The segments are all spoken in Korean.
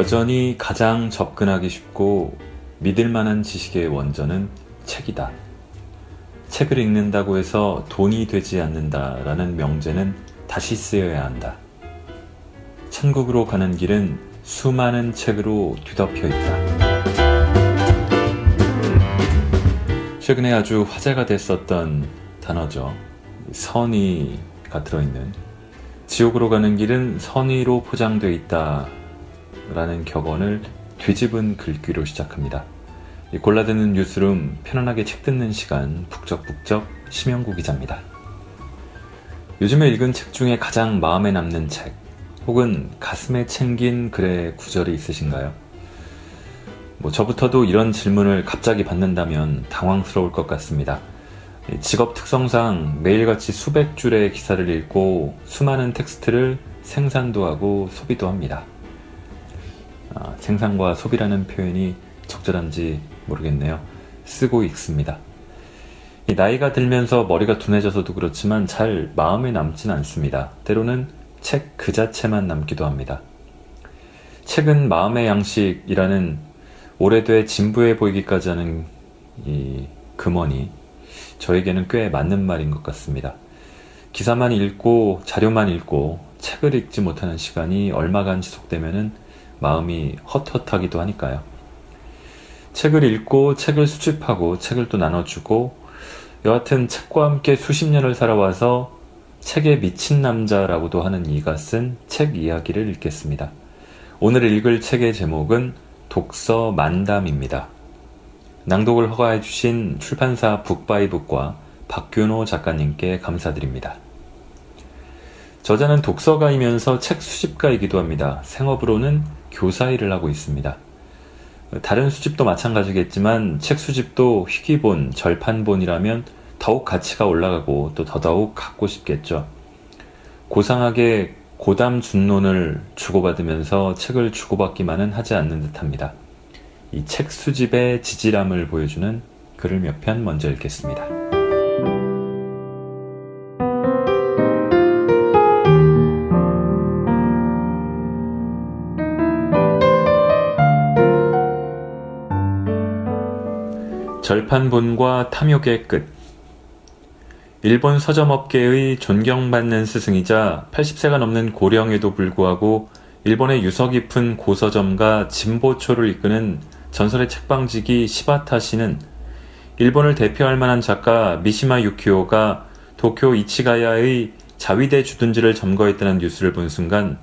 여전히 가장 접근하기 쉽고 믿을 만한 지식의 원전은 책이다. 책을 읽는다고 해서 돈이 되지 않는다라는 명제는 다시 쓰여야 한다. 천국으로 가는 길은 수많은 책으로 뒤덮여 있다. 최근에 아주 화제가 됐었던 단어죠. 선의가 들어있는 지옥으로 가는 길은 선의로 포장되어 있다. 라는 격언을 뒤집은 글귀로 시작합니다. 골라드는 뉴스룸 편안하게 책 듣는 시간 북적북적 심영구 기자입니다. 요즘에 읽은 책 중에 가장 마음에 남는 책 혹은 가슴에 챙긴 글의 구절이 있으신가요? 뭐 저부터도 이런 질문을 갑자기 받는다면 당황스러울 것 같습니다. 직업 특성상 매일같이 수백 줄의 기사를 읽고 수많은 텍스트를 생산도 하고 소비도 합니다. 아, 생산과 소비라는 표현이 적절한지 모르겠네요. 쓰고 읽습니다. 나이가 들면서 머리가 둔해져서도 그렇지만 잘 마음에 남진 않습니다. 때로는 책 그 자체만 남기도 합니다. 책은 마음의 양식이라는 오래돼 진부해 보이기까지 하는 이 금원이 저에게는 꽤 맞는 말인 것 같습니다. 기사만 읽고 자료만 읽고 책을 읽지 못하는 시간이 얼마간 지속되면은 마음이 헛헛하기도 하니까요. 책을 읽고 책을 수집하고 책을 또 나눠주고 여하튼 책과 함께 수십 년을 살아와서 책에 미친 남자라고도 하는 이가 쓴 책 이야기를 읽겠습니다. 오늘 읽을 책의 제목은 독서 만담입니다. 낭독을 허가해 주신 출판사 북바이북과 박균호 작가님께 감사드립니다. 저자는 독서가이면서 책 수집가이기도 합니다. 생업으로는 교사 일을 하고 있습니다. 다른 수집도 마찬가지겠지만 책 수집도 희귀본, 절판본이라면 더욱 가치가 올라가고 또 더더욱 갖고 싶겠죠. 고상하게 고담 준론을 주고받으면서 책을 주고받기만은 하지 않는 듯합니다. 이 책 수집의 지질함을 보여주는 글을 몇 편 먼저 읽겠습니다. 절판본과 탐욕의 끝 일본 서점업계의 존경받는 스승이자 80세가 넘는 고령에도 불구하고 일본의 유서 깊은 고서점과 진보초를 이끄는 전설의 책방지기 시바타 씨는 일본을 대표할 만한 작가 미시마 유키오가 도쿄 이치가야의 자위대 주둔지를 점거했다는 뉴스를 본 순간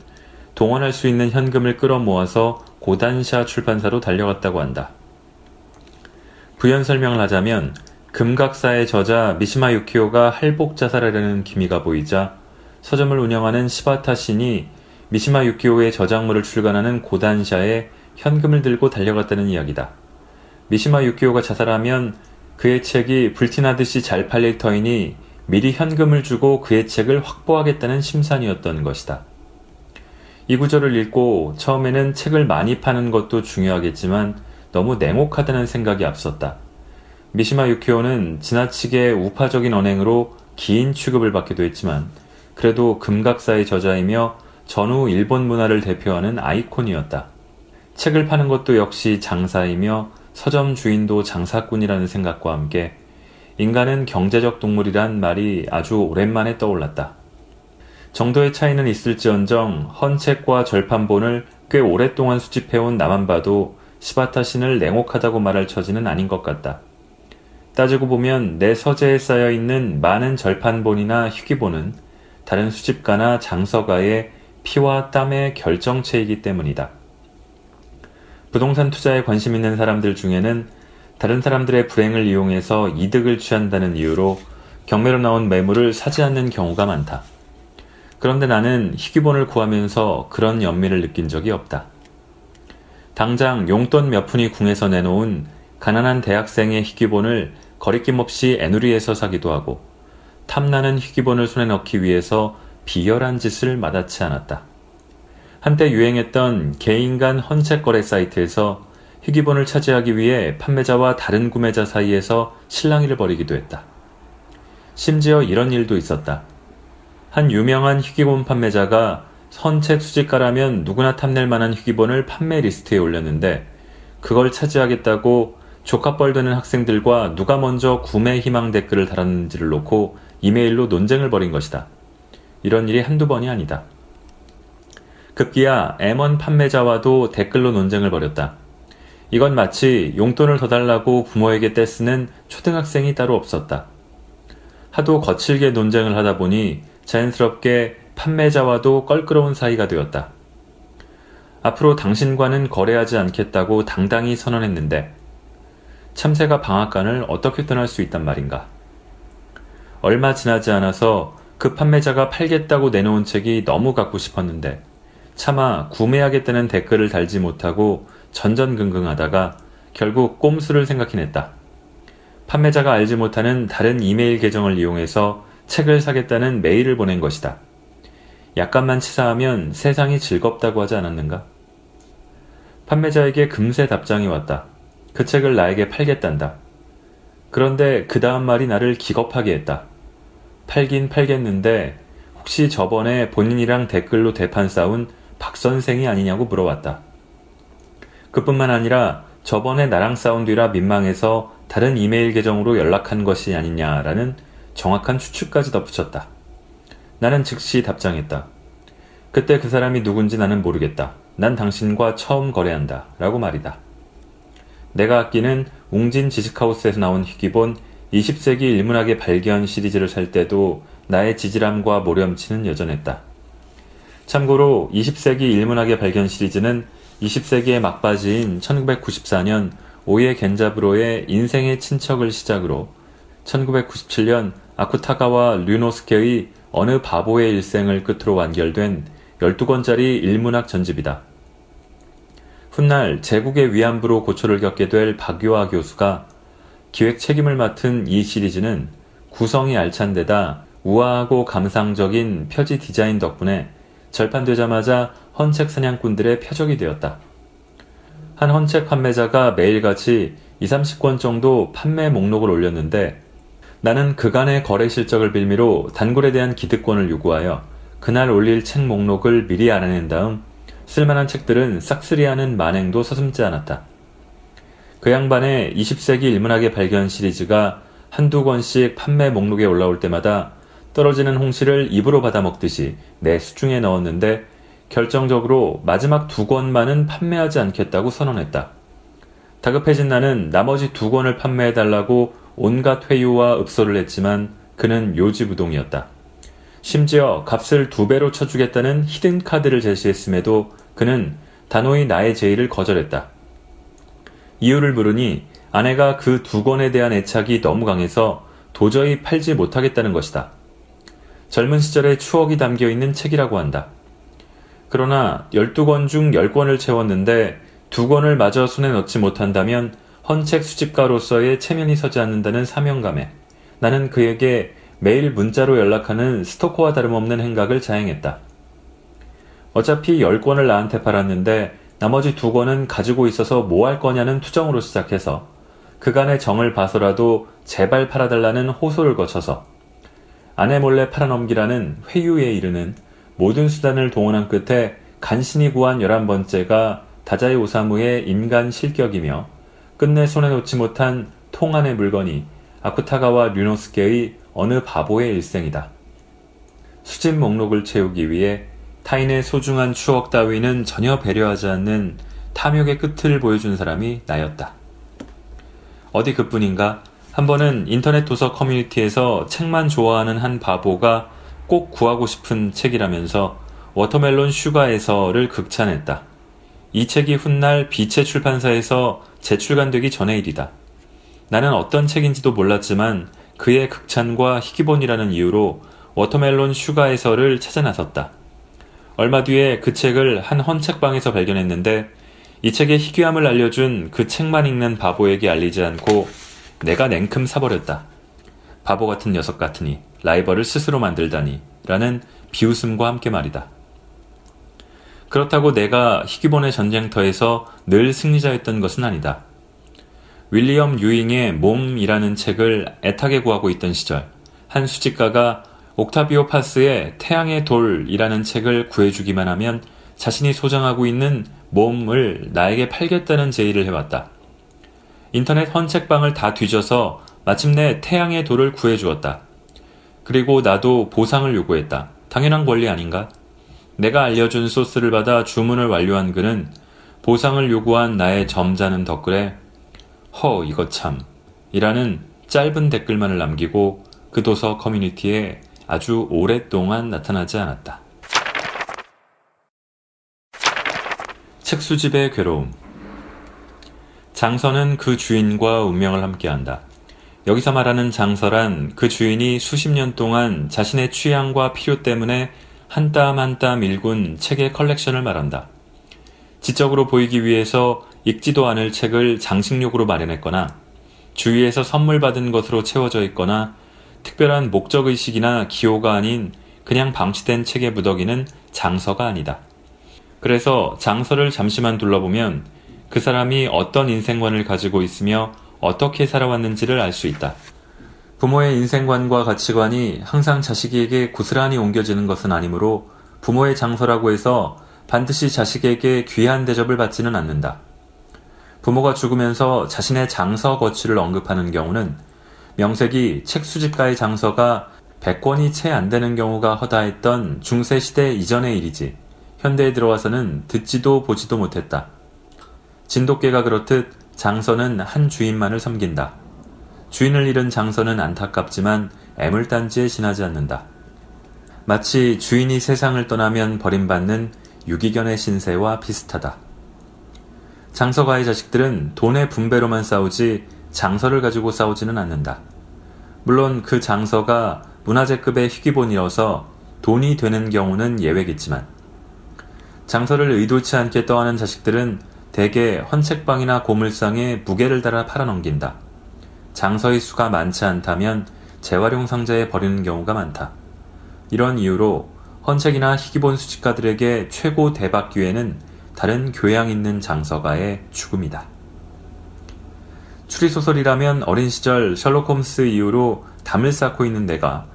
동원할 수 있는 현금을 끌어모아서 고단샤 출판사로 달려갔다고 한다. 부연 설명을 하자면 금각사의 저자 미시마 유키오가 할복 자살하려는 기미가 보이자 서점을 운영하는 시바타 신이 미시마 유키오의 저작물을 출간하는 고단샤에 현금을 들고 달려갔다는 이야기다. 미시마 유키오가 자살하면 그의 책이 불티나듯이 잘 팔릴 터이니 미리 현금을 주고 그의 책을 확보하겠다는 심산이었던 것이다. 이 구절을 읽고 처음에는 책을 많이 파는 것도 중요하겠지만 너무 냉혹하다는 생각이 앞섰다. 미시마 유키오는 지나치게 우파적인 언행으로 긴 취급을 받기도 했지만 그래도 금각사의 저자이며 전후 일본 문화를 대표하는 아이콘이었다. 책을 파는 것도 역시 장사이며 서점 주인도 장사꾼이라는 생각과 함께 인간은 경제적 동물이란 말이 아주 오랜만에 떠올랐다. 정도의 차이는 있을지언정 헌책과 절판본을 꽤 오랫동안 수집해온 나만 봐도 시바타 신을 냉혹하다고 말할 처지는 아닌 것 같다. 따지고 보면 내 서재에 쌓여 있는 많은 절판본이나 희귀본은 다른 수집가나 장서가의 피와 땀의 결정체이기 때문이다. 부동산 투자에 관심 있는 사람들 중에는 다른 사람들의 불행을 이용해서 이득을 취한다는 이유로 경매로 나온 매물을 사지 않는 경우가 많다. 그런데 나는 희귀본을 구하면서 그런 연민을 느낀 적이 없다. 당장 용돈 몇 푼이 궁에서 내놓은 가난한 대학생의 희귀본을 거리낌 없이 애누리에서 사기도 하고 탐나는 희귀본을 손에 넣기 위해서 비열한 짓을 마다치 않았다. 한때 유행했던 개인 간 헌책 거래 사이트에서 희귀본을 차지하기 위해 판매자와 다른 구매자 사이에서 실랑이를 벌이기도 했다. 심지어 이런 일도 있었다. 한 유명한 희귀본 판매자가 헌책 수집가라면 누구나 탐낼 만한 희귀본을 판매 리스트에 올렸는데 그걸 차지하겠다고 조카뻘 되는 학생들과 누가 먼저 구매 희망 댓글을 달았는지를 놓고 이메일로 논쟁을 벌인 것이다. 이런 일이 한두 번이 아니다. 급기야 애먼 판매자와도 댓글로 논쟁을 벌였다. 이건 마치 용돈을 더 달라고 부모에게 떼쓰는 초등학생이 따로 없었다. 하도 거칠게 논쟁을 하다 보니 자연스럽게 판매자와도 껄끄러운 사이가 되었다. 앞으로 당신과는 거래하지 않겠다고 당당히 선언했는데 참새가 방앗간을 어떻게 떠날 수 있단 말인가. 얼마 지나지 않아서 그 판매자가 팔겠다고 내놓은 책이 너무 갖고 싶었는데 차마 구매하겠다는 댓글을 달지 못하고 전전긍긍하다가 결국 꼼수를 생각해냈다. 판매자가 알지 못하는 다른 이메일 계정을 이용해서 책을 사겠다는 메일을 보낸 것이다. 약간만 치사하면 세상이 즐겁다고 하지 않았는가? 판매자에게 금세 답장이 왔다. 그 책을 나에게 팔겠단다. 그런데 그 다음 말이 나를 기겁하게 했다. 팔긴 팔겠는데 혹시 저번에 본인이랑 댓글로 대판 싸운 박 선생이 아니냐고 물어왔다. 그뿐만 아니라 저번에 나랑 싸운 뒤라 민망해서 다른 이메일 계정으로 연락한 것이 아니냐라는 정확한 추측까지 덧붙였다. 나는 즉시 답장했다. 그때 그 사람이 누군지 나는 모르겠다. 난 당신과 처음 거래한다. 라고 말이다. 내가 아끼는 웅진 지식하우스에서 나온 희귀본 20세기 일문학의 발견 시리즈를 살 때도 나의 지질함과 모렴치는 여전했다. 참고로 20세기 일문학의 발견 시리즈는 20세기의 막바지인 1994년 오예 겐자브로의 인생의 친척을 시작으로 1997년 아쿠타가와 류노스케의 어느 바보의 일생을 끝으로 완결된 12권짜리 일문학 전집이다. 훗날 제국의 위안부로 고초를 겪게 될 박요아 교수가 기획 책임을 맡은 이 시리즈는 구성이 알찬 데다 우아하고 감상적인 표지 디자인 덕분에 절판되자마자 헌책 사냥꾼들의 표적이 되었다. 한 헌책 판매자가 매일같이 20, 30권 정도 판매 목록을 올렸는데 나는 그간의 거래 실적을 빌미로 단골에 대한 기득권을 요구하여 그날 올릴 책 목록을 미리 알아낸 다음 쓸만한 책들은 싹쓸이하는 만행도 서슴지 않았다. 그 양반의 20세기 일문학의 발견 시리즈가 한두 권씩 판매 목록에 올라올 때마다 떨어지는 홍시를 입으로 받아먹듯이 내 수중에 넣었는데 결정적으로 마지막 두 권만은 판매하지 않겠다고 선언했다. 다급해진 나는 나머지 두 권을 판매해달라고 온갖 회유와 읍소를 했지만 그는 요지부동이었다. 심지어 값을 두 배로 쳐주겠다는 히든 카드를 제시했음에도 그는 단호히 나의 제의를 거절했다. 이유를 물으니 아내가 그 두 권에 대한 애착이 너무 강해서 도저히 팔지 못하겠다는 것이다. 젊은 시절의 추억이 담겨 있는 책이라고 한다. 그러나 12권 중 10권을 채웠는데 두 권을 마저 손에 넣지 못한다면 헌책 수집가로서의 체면이 서지 않는다는 사명감에 나는 그에게 매일 문자로 연락하는 스토커와 다름없는 행각을 자행했다. 어차피 10권을 나한테 팔았는데 나머지 두 권은 가지고 있어서 뭐 할 거냐는 투정으로 시작해서 그간의 정을 봐서라도 제발 팔아달라는 호소를 거쳐서 아내 몰래 팔아넘기라는 회유에 이르는 모든 수단을 동원한 끝에 간신히 구한 11번째가 다자이 오사무의 인간 실격이며 끝내 손에 놓지 못한 통안의 물건이 아쿠타가와 류노스케의 어느 바보의 일생이다. 수집 목록을 채우기 위해 타인의 소중한 추억 따위는 전혀 배려하지 않는 탐욕의 끝을 보여준 사람이 나였다. 어디 그뿐인가 한 번은 인터넷 도서 커뮤니티에서 책만 좋아하는 한 바보가 꼭 구하고 싶은 책이라면서 Watermelon Sugar에서를 극찬했다. 이 책이 훗날 비채 출판사에서 재출간되기 전의 일이다. 나는 어떤 책인지도 몰랐지만 그의 극찬과 희귀본이라는 이유로 Watermelon Sugar에서를 찾아 나섰다. 얼마 뒤에 그 책을 한 헌책방에서 발견했는데 이 책의 희귀함을 알려준 그 책만 읽는 바보에게 알리지 않고 내가 냉큼 사버렸다. 바보 같은 녀석 같으니 라이벌을 스스로 만들다니 라는 비웃음과 함께 말이다. 그렇다고 내가 희귀본의 전쟁터에서 늘 승리자였던 것은 아니다. 윌리엄 유잉의 몸이라는 책을 애타게 구하고 있던 시절 한 수집가가 옥타비오 파스의 태양의 돌이라는 책을 구해주기만 하면 자신이 소장하고 있는 몸을 나에게 팔겠다는 제의를 해왔다. 인터넷 헌책방을 다 뒤져서 마침내 태양의 돌을 구해주었다. 그리고 나도 보상을 요구했다. 당연한 권리 아닌가? 내가 알려준 소스를 받아 주문을 완료한 그는 보상을 요구한 나의 점잖은 덧글에 허 이거 참 이라는 짧은 댓글만을 남기고 그 도서 커뮤니티에 아주 오랫동안 나타나지 않았다. 책 수집의 괴로움 장서는 그 주인과 운명을 함께한다. 여기서 말하는 장서란 그 주인이 수십 년 동안 자신의 취향과 필요 때문에 한 땀 한 땀 일군 책의 컬렉션을 말한다. 지적으로 보이기 위해서 읽지도 않을 책을 장식용으로 마련했거나 주위에서 선물 받은 것으로 채워져 있거나 특별한 목적의식이나 기호가 아닌 그냥 방치된 책의 무더기는 장서가 아니다. 그래서 장서를 잠시만 둘러보면 그 사람이 어떤 인생관을 가지고 있으며 어떻게 살아왔는지를 알 수 있다. 부모의 인생관과 가치관이 항상 자식에게 고스란히 옮겨지는 것은 아니므로 부모의 장서라고 해서 반드시 자식에게 귀한 대접을 받지는 않는다. 부모가 죽으면서 자신의 장서 거취를 언급하는 경우는 명색이 책 수집가의 장서가 100권이 채 안 되는 경우가 허다했던 중세 시대 이전의 일이지 현대에 들어와서는 듣지도 보지도 못했다. 진돗개가 그렇듯 장서는 한 주인만을 섬긴다. 주인을 잃은 장서는 안타깝지만 애물단지에 지나지 않는다. 마치 주인이 세상을 떠나면 버림받는 유기견의 신세와 비슷하다. 장서가의 자식들은 돈의 분배로만 싸우지 장서를 가지고 싸우지는 않는다. 물론 그 장서가 문화재급의 희귀본이어서 돈이 되는 경우는 예외겠지만 장서를 의도치 않게 떠하는 자식들은 대개 헌책방이나 고물상에 무게를 달아 팔아넘긴다. 장서의 수가 많지 않다면 재활용 상자에 버리는 경우가 많다. 이런 이유로 헌책이나 희귀본 수집가들에게 최고 대박 기회는 다른 교양 있는 장서가의 죽음이다. 추리소설이라면 어린 시절 셜록 홈스 이후로 담을 쌓고 있는 내가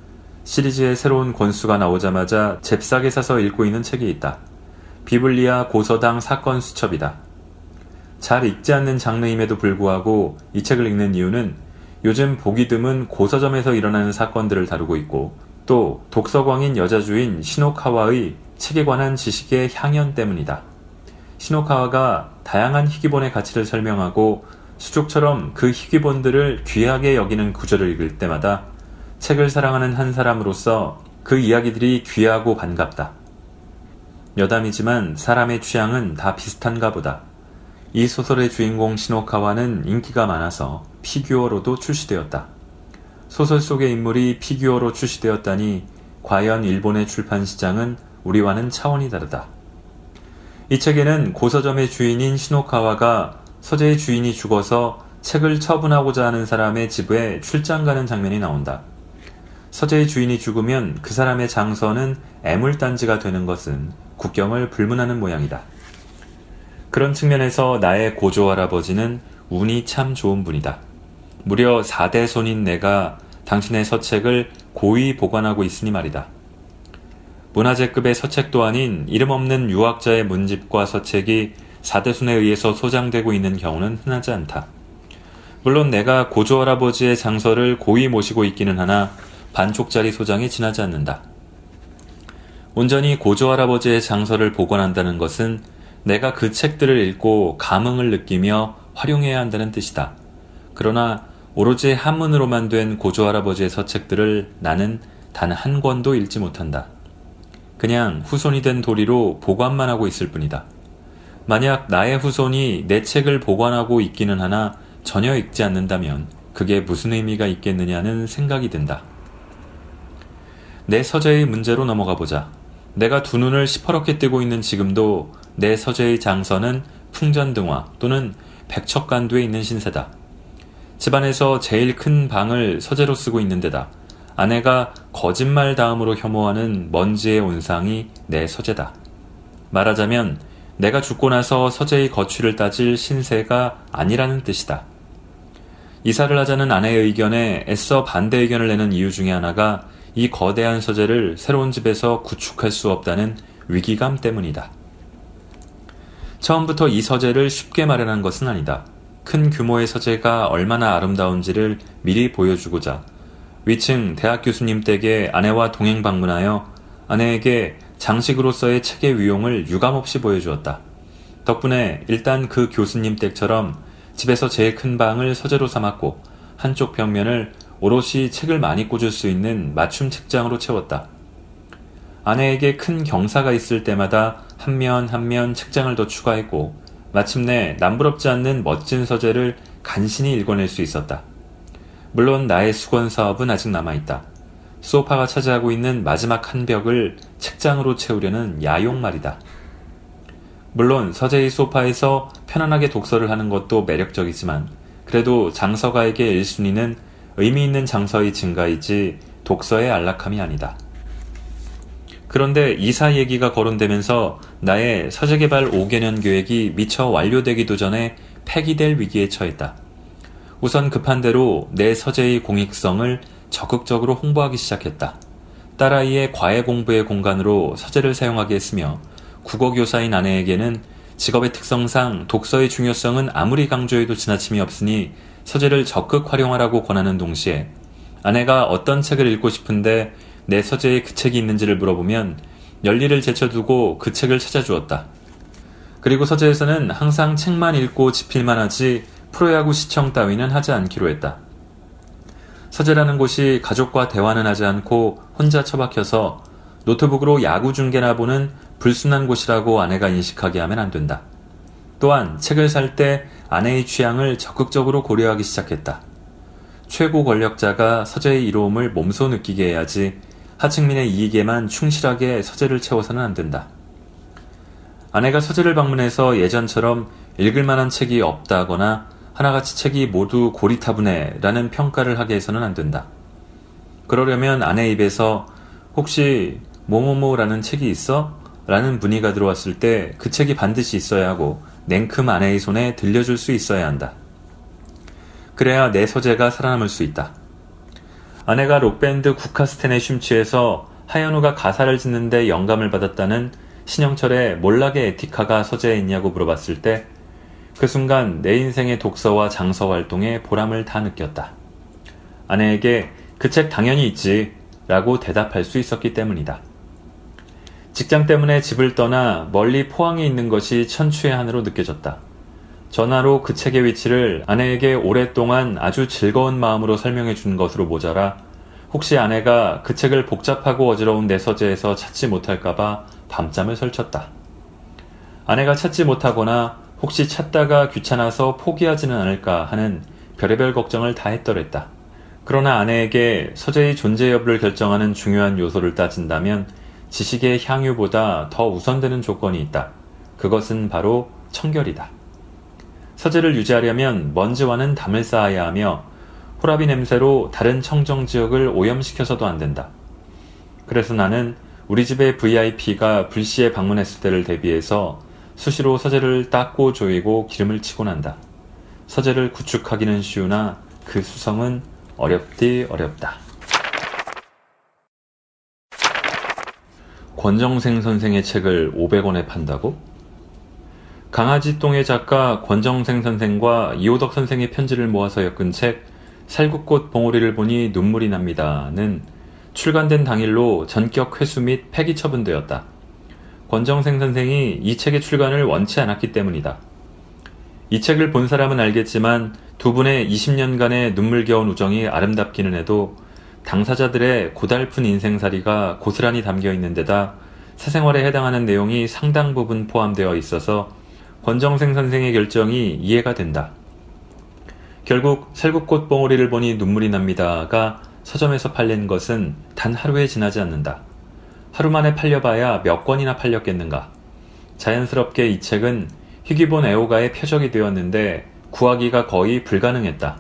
시리즈의 새로운 권수가 나오자마자 잽싸게 사서 읽고 있는 책이 있다. 비블리아 고서당 사건 수첩이다. 잘 읽지 않는 장르임에도 불구하고 이 책을 읽는 이유는 요즘 보기 드문 고서점에서 일어나는 사건들을 다루고 있고 또 독서광인 여자 주인 시노카와의 책에 관한 지식의 향연 때문이다. 시노카와가 다양한 희귀본의 가치를 설명하고 수족처럼 그 희귀본들을 귀하게 여기는 구절을 읽을 때마다 책을 사랑하는 한 사람으로서 그 이야기들이 귀하고 반갑다. 여담이지만 사람의 취향은 다 비슷한가 보다. 이 소설의 주인공 시노카와는 인기가 많아서 피규어로도 출시되었다. 소설 속의 인물이 피규어로 출시되었다니 과연 일본의 출판 시장은 우리와는 차원이 다르다. 이 책에는 고서점의 주인인 시노카와가 서재의 주인이 죽어서 책을 처분하고자 하는 사람의 집에 출장 가는 장면이 나온다. 서재의 주인이 죽으면 그 사람의 장서는 애물단지가 되는 것은 국경을 불문하는 모양이다. 그런 측면에서 나의 고조 할아버지는 운이 참 좋은 분이다. 무려 4대 손인 내가 당신의 서책을 고의 보관하고 있으니 말이다. 문화재급의 서책도 아닌 이름 없는 유학자의 문집과 서책이 4대 손에 의해서 소장되고 있는 경우는 흔하지 않다. 물론 내가 고조 할아버지의 장서를 고의 모시고 있기는 하나 반쪽짜리 소장이 지나지 않는다. 온전히 고조 할아버지의 장서를 보관한다는 것은 내가 그 책들을 읽고 감흥을 느끼며 활용해야 한다는 뜻이다. 그러나 오로지 한문으로만 된 고조 할아버지의 서책들을 나는 단 한 권도 읽지 못한다. 그냥 후손이 된 도리로 보관만 하고 있을 뿐이다. 만약 나의 후손이 내 책을 보관하고 있기는 하나 전혀 읽지 않는다면 그게 무슨 의미가 있겠느냐는 생각이 든다. 내 서재의 문제로 넘어가 보자. 내가 두 눈을 시퍼렇게 뜨고 있는 지금도 내 서재의 장서는 풍전등화 또는 백척간도에 있는 신세다. 집안에서 제일 큰 방을 서재로 쓰고 있는 데다. 아내가 거짓말 다음으로 혐오하는 먼지의 온상이 내 서재다. 말하자면 내가 죽고 나서 서재의 거취를 따질 신세가 아니라는 뜻이다. 이사를 하자는 아내의 의견에 애써 반대 의견을 내는 이유 중에 하나가 이 거대한 서재를 새로운 집에서 구축할 수 없다는 위기감 때문이다. 처음부터 이 서재를 쉽게 마련한 것은 아니다. 큰 규모의 서재가 얼마나 아름다운지를 미리 보여주고자 위층 대학 교수님 댁에 아내와 동행 방문하여 아내에게 장식으로서의 책의 위용을 유감없이 보여주었다. 덕분에 일단 그 교수님 댁처럼 집에서 제일 큰 방을 서재로 삼았고 한쪽 벽면을 오롯이 책을 많이 꽂을 수 있는 맞춤 책장으로 채웠다. 아내에게 큰 경사가 있을 때마다 한 면 한 면 책장을 더 추가했고 마침내 남부럽지 않는 멋진 서재를 간신히 읽어낼 수 있었다. 물론 나의 수건 사업은 아직 남아있다. 소파가 차지하고 있는 마지막 한 벽을 책장으로 채우려는 야용 말이다. 물론 서재의 소파에서 편안하게 독서를 하는 것도 매력적이지만 그래도 장서가에게 1순위는 의미 있는 장서의 증가이지 독서의 안락함이 아니다. 그런데 이사 얘기가 거론되면서 나의 서재개발 5개년 계획이 미처 완료되기도 전에 폐기될 위기에 처했다. 우선 급한 대로 내 서재의 공익성을 적극적으로 홍보하기 시작했다. 딸아이의 과외 공부의 공간으로 서재를 사용하게 했으며 국어 교사인 아내에게는 직업의 특성상 독서의 중요성은 아무리 강조해도 지나침이 없으니 서재를 적극 활용하라고 권하는 동시에 아내가 어떤 책을 읽고 싶은데 내 서재에 그 책이 있는지를 물어보면 열리를 제쳐두고 그 책을 찾아주었다. 그리고 서재에서는 항상 책만 읽고 지필만 하지 프로야구 시청 따위는 하지 않기로 했다. 서재라는 곳이 가족과 대화는 하지 않고 혼자 처박혀서 노트북으로 야구 중계나 보는 불순한 곳이라고 아내가 인식하게 하면 안 된다. 또한 책을 살 때 아내의 취향을 적극적으로 고려하기 시작했다. 최고 권력자가 서재의 이로움을 몸소 느끼게 해야지 하층민의 이익에만 충실하게 서재를 채워서는 안 된다. 아내가 서재를 방문해서 예전처럼 읽을 만한 책이 없다거나 하나같이 책이 모두 고리타분해라는 평가를 하게 해서는 안 된다. 그러려면 아내 입에서 혹시 뭐뭐뭐라는 책이 있어? 라는 문의가 들어왔을 때 그 책이 반드시 있어야 하고 냉큼 아내의 손에 들려줄 수 있어야 한다. 그래야 내 서재가 살아남을 수 있다. 아내가 록밴드 국카스텐에 심취해서 하현우가 가사를 짓는데 영감을 받았다는 신영철의 몰락의 에티카가 서재에 있냐고 물어봤을 때 그 순간 내 인생의 독서와 장서 활동에 보람을 다 느꼈다. 아내에게 그 책 당연히 있지 라고 대답할 수 있었기 때문이다. 직장 때문에 집을 떠나 멀리 포항에 있는 것이 천추의 한으로 느껴졌다. 전화로 그 책의 위치를 아내에게 오랫동안 아주 즐거운 마음으로 설명해 준 것으로 모자라 혹시 아내가 그 책을 복잡하고 어지러운 내 서재에서 찾지 못할까봐 밤잠을 설쳤다. 아내가 찾지 못하거나 혹시 찾다가 귀찮아서 포기하지는 않을까 하는 별의별 걱정을 다 했더랬다. 그러나 아내에게 서재의 존재 여부를 결정하는 중요한 요소를 따진다면 지식의 향유보다 더 우선되는 조건이 있다. 그것은 바로 청결이다. 서재를 유지하려면 먼지와는 담을 쌓아야 하며 호라비 냄새로 다른 청정 지역을 오염시켜서도 안 된다. 그래서 나는 우리 집의 VIP가 불시에 방문했을 때를 대비해서 수시로 서재를 닦고 조이고 기름을 치고 난다. 서재를 구축하기는 쉬우나 그 수성은 어렵디 어렵다. 권정생 선생의 책을 500원에 판다고? 강아지똥의 작가 권정생 선생과 이호덕 선생의 편지를 모아서 엮은 책 살구꽃 봉오리를 보니 눈물이 납니다는 출간된 당일로 전격 회수 및 폐기 처분되었다. 권정생 선생이 이 책의 출간을 원치 않았기 때문이다. 이 책을 본 사람은 알겠지만 두 분의 20년간의 눈물겨운 우정이 아름답기는 해도 당사자들의 고달픈 인생살이가 고스란히 담겨 있는 데다 사생활에 해당하는 내용이 상당 부분 포함되어 있어서 권정생 선생의 결정이 이해가 된다. 결국 살구꽃 봉오리를 보니 눈물이 납니다가 서점에서 팔린 것은 단 하루에 지나지 않는다. 하루 만에 팔려봐야 몇 권이나 팔렸겠는가. 자연스럽게 이 책은 희귀본 애호가의 표적이 되었는데 구하기가 거의 불가능했다.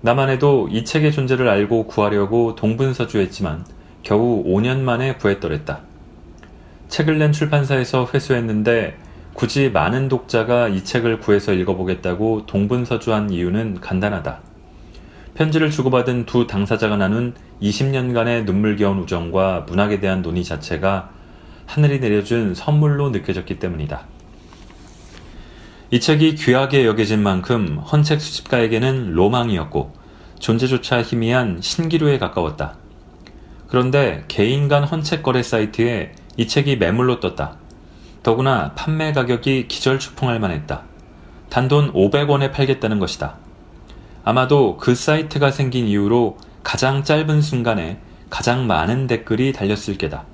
나만 해도 이 책의 존재를 알고 구하려고 동분서주했지만 겨우 5년 만에 구했더랬다. 책을 낸 출판사에서 회수했는데 굳이 많은 독자가 이 책을 구해서 읽어보겠다고 동분서주한 이유는 간단하다. 편지를 주고받은 두 당사자가 나눈 20년간의 눈물겨운 우정과 문학에 대한 논의 자체가 하늘이 내려준 선물로 느껴졌기 때문이다. 이 책이 귀하게 여겨진 만큼 헌책 수집가에게는 로망이었고 존재조차 희미한 신기루에 가까웠다. 그런데 개인 간 헌책 거래 사이트에 이 책이 매물로 떴다. 더구나 판매 가격이 기절초풍할 만했다. 단돈 500원에 팔겠다는 것이다. 아마도 그 사이트가 생긴 이후로 가장 짧은 순간에 가장 많은 댓글이 달렸을 게다.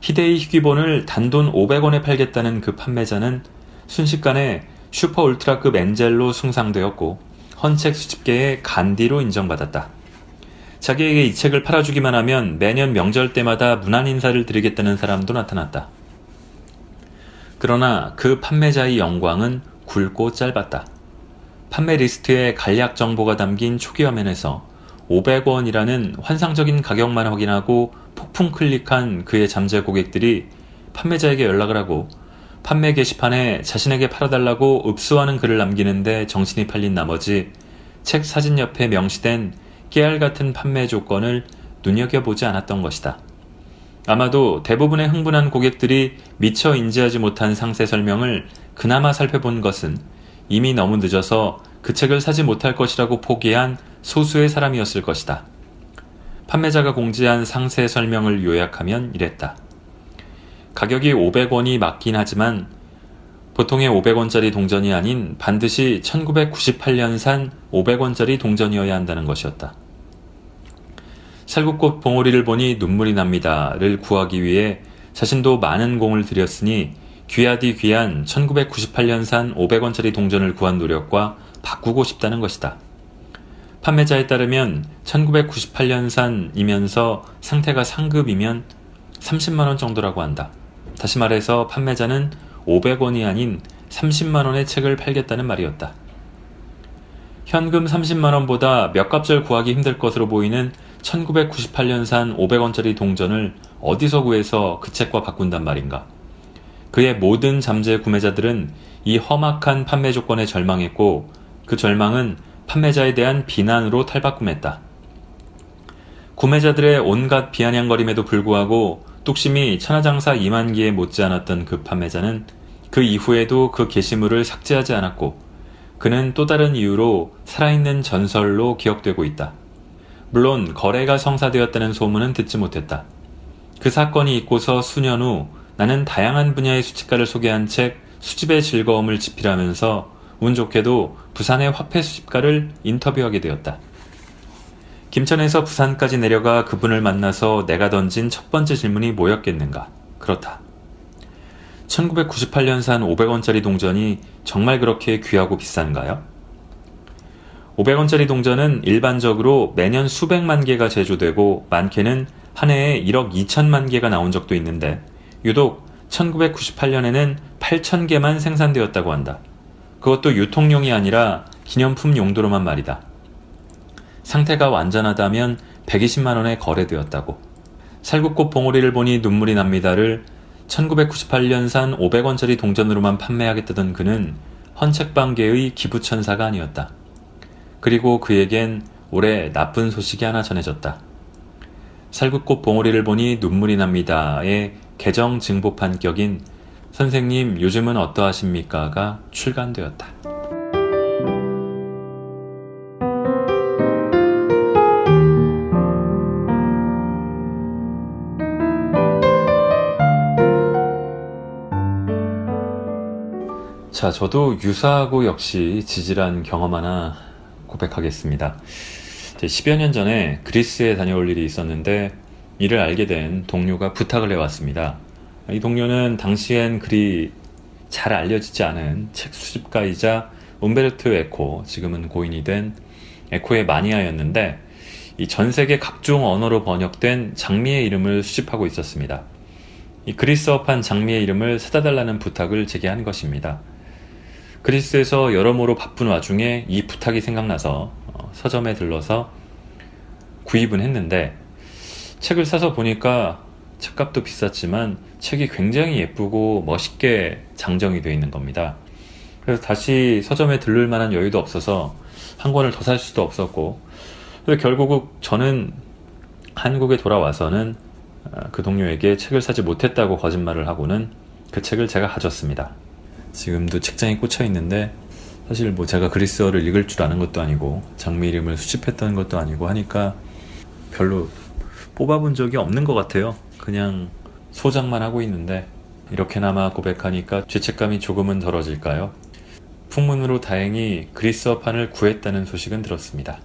희대의 희귀본을 단돈 500원에 팔겠다는 그 판매자는 순식간에 슈퍼 울트라급 angel로 숭상되었고 헌책 수집계의 간디로 인정받았다. 자기에게 이 책을 팔아주기만 하면 매년 명절 때마다 문안 인사를 드리겠다는 사람도 나타났다. 그러나 그 판매자의 영광은 굵고 짧았다. 판매 리스트에 간략 정보가 담긴 초기 화면에서 500원이라는 환상적인 가격만 확인하고 폭풍 클릭한 그의 잠재 고객들이 판매자에게 연락을 하고 판매 게시판에 자신에게 팔아달라고 읍소하는 글을 남기는데 정신이 팔린 나머지 책 사진 옆에 명시된 깨알 같은 판매 조건을 눈여겨보지 않았던 것이다. 아마도 대부분의 흥분한 고객들이 미처 인지하지 못한 상세 설명을 그나마 살펴본 것은 이미 너무 늦어서 그 책을 사지 못할 것이라고 포기한 소수의 사람이었을 것이다. 판매자가 공지한 상세 설명을 요약하면 이랬다. 가격이 500원이 맞긴 하지만 보통의 500원짜리 동전이 아닌 반드시 1998년산 500원짜리 동전이어야 한다는 것이었다. 살구꽃 봉오리를 보니 눈물이 납니다를 구하기 위해 자신도 많은 공을 들였으니 귀하디 귀한 1998년산 500원짜리 동전을 구한 노력과 바꾸고 싶다는 것이다. 판매자에 따르면 1998년산이면서 상태가 상급이면 30만원 정도라고 한다. 다시 말해서 판매자는 500원이 아닌 30만원의 책을 팔겠다는 말이었다. 현금 30만원보다 몇 값을 구하기 힘들 것으로 보이는 1998년산 500원짜리 동전을 어디서 구해서 그 책과 바꾼단 말인가. 그의 모든 잠재 구매자들은 이 험악한 판매 조건에 절망했고 그 절망은 판매자에 대한 비난으로 탈바꿈했다. 구매자들의 온갖 비아냥거림에도 불구하고 뚝심이 천하장사 2만 개에 못지않았던 그 판매자는 그 이후에도 그 게시물을 삭제하지 않았고 그는 또 다른 이유로 살아있는 전설로 기억되고 있다. 물론 거래가 성사되었다는 소문은 듣지 못했다. 그 사건이 있고서 수년 후 나는 다양한 분야의 수집가를 소개한 책 수집의 즐거움을 집필하면서 운 좋게도 부산의 화폐 수집가를 인터뷰하게 되었다. 김천에서 부산까지 내려가 그분을 만나서 내가 던진 첫 번째 질문이 뭐였겠는가? 그렇다. 1998년산 500원짜리 동전이 정말 그렇게 귀하고 비싼가요? 500원짜리 동전은 일반적으로 매년 수백만 개가 제조되고 많게는 한 해에 1억 2천만 개가 나온 적도 있는데 유독 1998년에는 8천 개만 생산되었다고 한다. 그것도 유통용이 아니라 기념품 용도로만 말이다. 상태가 완전하다면 120만 원에 거래되었다고. 살구꽃 봉오리를 보니 눈물이 납니다를 1998년산 500원짜리 동전으로만 판매하겠다던 그는 헌책방계의 기부천사가 아니었다. 그리고 그에겐 올해 나쁜 소식이 하나 전해졌다. 살구꽃 봉오리를 보니 눈물이 납니다의 개정 증보 판 격인 선생님 요즘은 어떠하십니까가 출간되었다. 자, 저도 유사하고 역시 지질한 경험 하나 고백하겠습니다. 10여 년 전에 그리스에 다녀올 일이 있었는데 이를 알게 된 동료가 부탁을 해왔습니다. 이 동료는 당시엔 그리 잘 알려지지 않은 책 수집가이자 움베르트 에코, 지금은 고인이 된 에코의 마니아였는데 이 전 세계 각종 언어로 번역된 장미의 이름을 수집하고 있었습니다. 이 그리스어판 장미의 이름을 사다 달라는 부탁을 제게 한 것입니다. 그리스에서 여러모로 바쁜 와중에 이 부탁이 생각나서 어, 서점에 들러서 구입은 했는데 책을 사서 보니까 책값도 비쌌지만 책이 굉장히 예쁘고 멋있게 장정이 되어 있는 겁니다. 그래서 다시 서점에 들를 만한 여유도 없어서 한 권을 더 살 수도 없었고 그래서 결국 저는 한국에 돌아와서는 어, 그 동료에게 책을 사지 못했다고 거짓말을 하고는 그 책을 제가 가졌습니다. 지금도 책장에 꽂혀 있는데 사실 뭐 제가 그리스어를 읽을 줄 아는 것도 아니고 장미 이름을 수집했던 것도 아니고 하니까 별로 뽑아본 적이 없는 것 같아요. 그냥 소장만 하고 있는데 이렇게나마 고백하니까 죄책감이 조금은 덜어질까요? 풍문으로 다행히 그리스어판을 구했다는 소식은 들었습니다.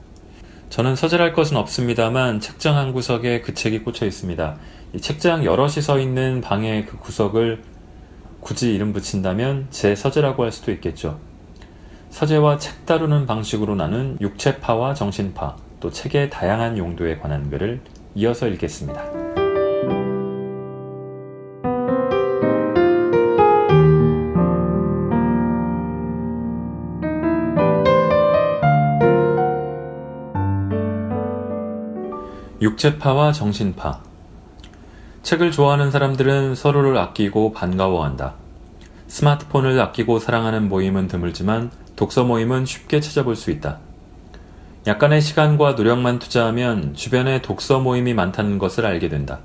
저는 서술할 것은 없습니다만 책장 한 구석에 그 책이 꽂혀 있습니다. 이 책장 여럿이 서 있는 방의 그 구석을 굳이 이름 붙인다면 제 서재라고 할 수도 있겠죠. 서재와 책 다루는 방식으로 나눈 육체파와 정신파, 또 책의 다양한 용도에 관한 글을 이어서 읽겠습니다. 육체파와 정신파. 책을 좋아하는 사람들은 서로를 아끼고 반가워한다. 스마트폰을 아끼고 사랑하는 모임은 드물지만 독서 모임은 쉽게 찾아볼 수 있다. 약간의 시간과 노력만 투자하면 주변에 독서 모임이 많다는 것을 알게 된다.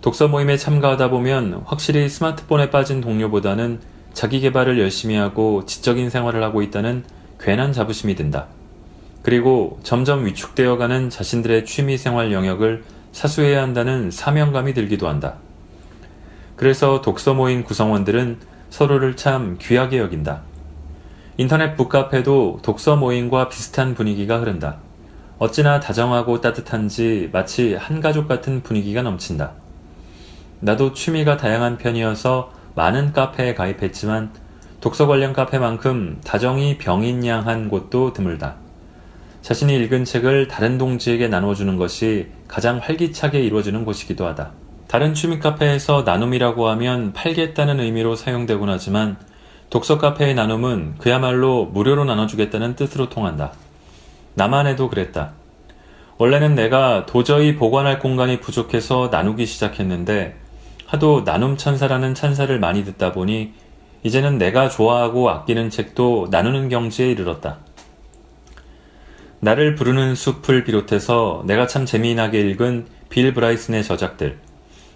독서 모임에 참가하다 보면 확실히 스마트폰에 빠진 동료보다는 자기 개발을 열심히 하고 지적인 생활을 하고 있다는 괜한 자부심이 든다. 그리고 점점 위축되어가는 자신들의 취미 생활 영역을 사수해야 한다는 사명감이 들기도 한다. 그래서 독서 모임 구성원들은 서로를 참 귀하게 여긴다. 인터넷 북카페도 독서 모임과 비슷한 분위기가 흐른다. 어찌나 다정하고 따뜻한지 마치 한 가족 같은 분위기가 넘친다. 나도 취미가 다양한 편이어서 많은 카페에 가입했지만 독서 관련 카페만큼 다정이 병인양한 곳도 드물다. 자신이 읽은 책을 다른 동지에게 나눠주는 것이 가장 활기차게 이루어지는 곳이기도 하다. 다른 취미 카페에서 나눔이라고 하면 팔겠다는 의미로 사용되곤 하지만 독서 카페의 나눔은 그야말로 무료로 나눠주겠다는 뜻으로 통한다. 나만 해도 그랬다. 원래는 내가 도저히 보관할 공간이 부족해서 나누기 시작했는데 하도 나눔 천사라는 찬사를 많이 듣다 보니 이제는 내가 좋아하고 아끼는 책도 나누는 경지에 이르렀다. 나를 부르는 숲을 비롯해서 내가 참 재미나게 읽은 빌 브라이슨의 저작들,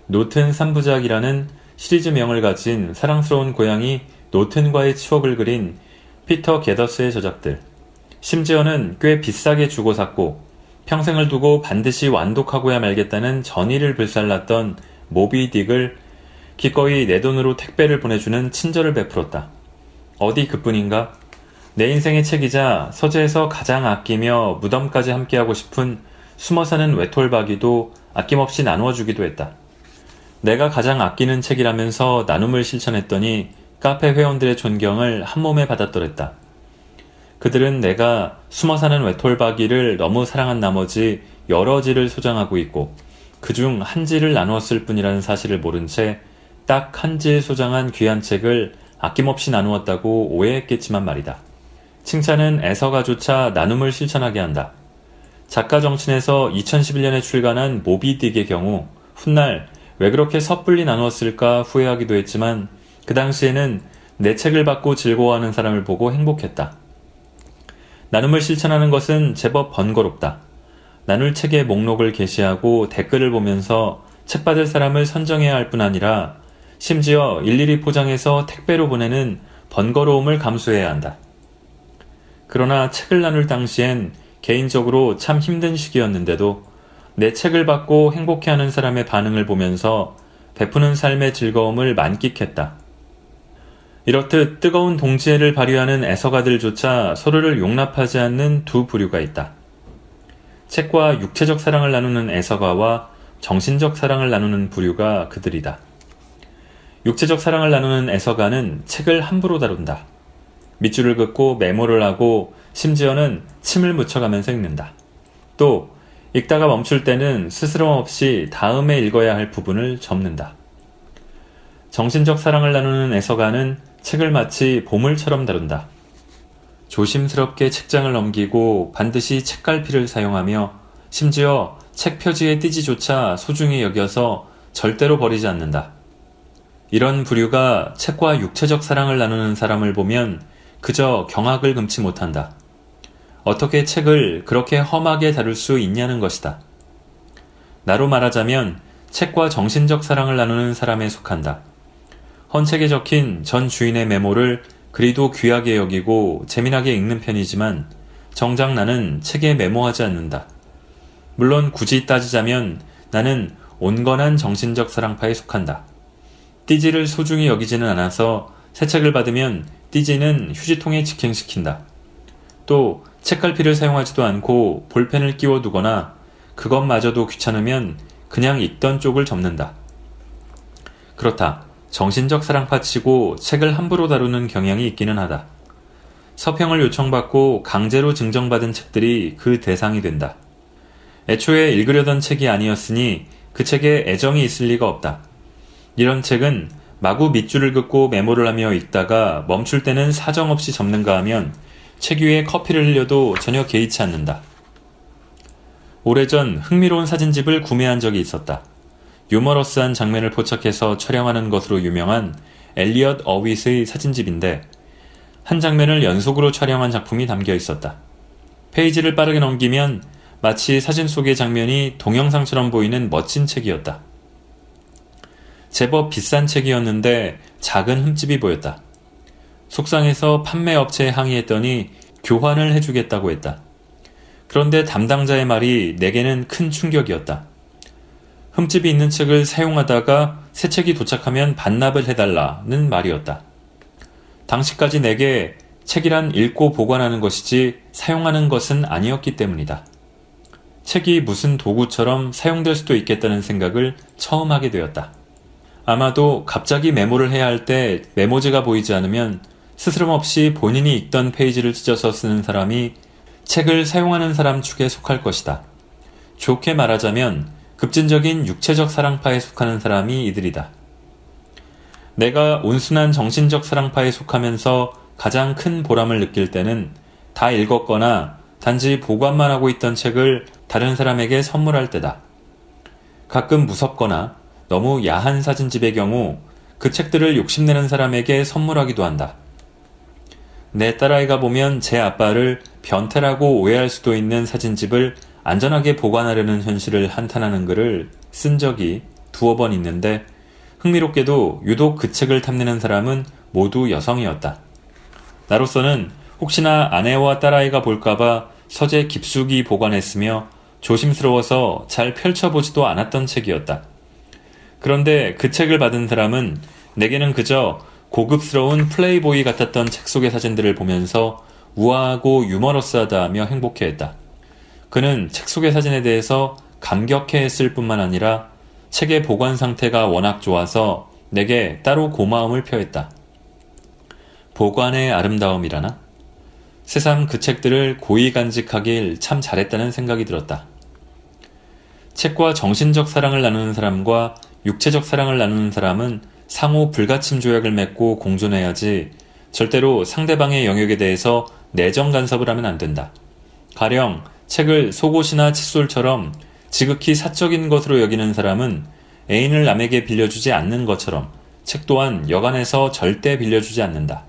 노튼 3부작이라는 시리즈명을 가진 사랑스러운 고양이 노튼과의 추억을 그린 피터 게더스의 저작들, 심지어는 꽤 비싸게 주고 샀고 평생을 두고 반드시 완독하고야 말겠다는 전의를 불살랐던 모비 딕을 기꺼이 내 돈으로 택배를 보내주는 친절을 베풀었다. 어디 그뿐인가? 내 인생의 책이자 서재에서 가장 아끼며 무덤까지 함께하고 싶은 숨어 사는 외톨박이도 아낌없이 나누어 주기도 했다. 내가 가장 아끼는 책이라면서 나눔을 실천했더니 카페 회원들의 존경을 한 몸에 받았더랬다. 그들은 내가 숨어 사는 외톨박이를 너무 사랑한 나머지 여러 지를 소장하고 있고 그중 한 지를 나누었을 뿐이라는 사실을 모른 채 딱한질 소장한 귀한 책을 아낌없이 나누었다고 오해했겠지만 말이다. 칭찬은 애서가조차 나눔을 실천하게 한다. 작가 정신에서 2011년에 출간한 모비딕의 경우 훗날 왜 그렇게 섣불리 나누었을까 후회하기도 했지만 그 당시에는 내 책을 받고 즐거워하는 사람을 보고 행복했다. 나눔을 실천하는 것은 제법 번거롭다. 나눌 책의 목록을 게시하고 댓글을 보면서 책 받을 사람을 선정해야 할 뿐 아니라 심지어 일일이 포장해서 택배로 보내는 번거로움을 감수해야 한다. 그러나 책을 나눌 당시엔 개인적으로 참 힘든 시기였는데도 내 책을 받고 행복해하는 사람의 반응을 보면서 베푸는 삶의 즐거움을 만끽했다. 이렇듯 뜨거운 동지애를 발휘하는 애서가들조차 서로를 용납하지 않는 두 부류가 있다. 책과 육체적 사랑을 나누는 애서가와 정신적 사랑을 나누는 부류가 그들이다. 육체적 사랑을 나누는 애서가는 책을 함부로 다룬다. 밑줄을 긋고 메모를 하고 심지어는 침을 묻혀가면서 읽는다. 또 읽다가 멈출 때는 스스럼 없이 다음에 읽어야 할 부분을 접는다. 정신적 사랑을 나누는 애서가는 책을 마치 보물처럼 다룬다. 조심스럽게 책장을 넘기고 반드시 책갈피를 사용하며 심지어 책 표지의 띠지조차 소중히 여겨서 절대로 버리지 않는다. 이런 부류가 책과 육체적 사랑을 나누는 사람을 보면 그저 경악을 금치 못한다. 어떻게 책을 그렇게 험하게 다룰 수 있냐는 것이다. 나로 말하자면 책과 정신적 사랑을 나누는 사람에 속한다. 헌책에 적힌 전 주인의 메모를 그리도 귀하게 여기고 재미나게 읽는 편이지만 정작 나는 책에 메모하지 않는다. 물론 굳이 따지자면 나는 온건한 정신적 사랑파에 속한다. 띠지를 소중히 여기지는 않아서 새 책을 받으면 띠지는 휴지통에 직행시킨다. 또 책갈피를 사용하지도 않고 볼펜을 끼워 두거나 그것마저도 귀찮으면 그냥 읽던 쪽을 접는다. 그렇다. 정신적 사랑파치고 책을 함부로 다루는 경향이 있기는 하다. 서평을 요청받고 강제로 증정받은 책들이 그 대상이 된다. 애초에 읽으려던 책이 아니었으니 그 책에 애정이 있을 리가 없다. 이런 책은 마구 밑줄을 긋고 메모를 하며 읽다가 멈출 때는 사정없이 접는가 하면 책 위에 커피를 흘려도 전혀 개의치 않는다. 오래전 흥미로운 사진집을 구매한 적이 있었다. 유머러스한 장면을 포착해서 촬영하는 것으로 유명한 엘리엇 어윗의 사진집인데 한 장면을 연속으로 촬영한 작품이 담겨 있었다. 페이지를 빠르게 넘기면 마치 사진 속의 장면이 동영상처럼 보이는 멋진 책이었다. 제법 비싼 책이었는데 작은 흠집이 보였다. 속상해서 판매업체에 항의했더니 교환을 해주겠다고 했다. 그런데 담당자의 말이 내게는 큰 충격이었다. 흠집이 있는 책을 사용하다가 새 책이 도착하면 반납을 해달라는 말이었다. 당시까지 내게 책이란 읽고 보관하는 것이지 사용하는 것은 아니었기 때문이다. 책이 무슨 도구처럼 사용될 수도 있겠다는 생각을 처음 하게 되었다. 아마도 갑자기 메모를 해야 할 때 메모지가 보이지 않으면 스스럼 없이 본인이 읽던 페이지를 찢어서 쓰는 사람이 책을 사용하는 사람 축에 속할 것이다. 좋게 말하자면 급진적인 육체적 사랑파에 속하는 사람이 이들이다. 내가 온순한 정신적 사랑파에 속하면서 가장 큰 보람을 느낄 때는 다 읽었거나 단지 보관만 하고 있던 책을 다른 사람에게 선물할 때다. 가끔 무섭거나 너무 야한 사진집의 경우 그 책들을 욕심내는 사람에게 선물하기도 한다. 내 딸아이가 보면 제 아빠를 변태라고 오해할 수도 있는 사진집을 안전하게 보관하려는 현실을 한탄하는 글을 쓴 적이 두어 번 있는데 흥미롭게도 유독 그 책을 탐내는 사람은 모두 여성이었다. 나로서는 혹시나 아내와 딸아이가 볼까봐 서재 깊숙이 보관했으며 조심스러워서 잘 펼쳐보지도 않았던 책이었다. 그런데 그 책을 받은 사람은 내게는 그저 고급스러운 플레이보이 같았던 책 속의 사진들을 보면서 우아하고 유머러스하다 하며 행복해했다. 그는 책 속의 사진에 대해서 감격해 했을 뿐만 아니라 책의 보관 상태가 워낙 좋아서 내게 따로 고마움을 표했다. 보관의 아름다움이라나? 세상 그 책들을 고이 간직하길 참 잘했다는 생각이 들었다. 책과 정신적 사랑을 나누는 사람과 육체적 사랑을 나누는 사람은 상호 불가침 조약을 맺고 공존해야지 절대로 상대방의 영역에 대해서 내정 간섭을 하면 안 된다. 가령 책을 속옷이나 칫솔처럼 지극히 사적인 것으로 여기는 사람은 애인을 남에게 빌려주지 않는 것처럼 책 또한 여간에서 절대 빌려주지 않는다.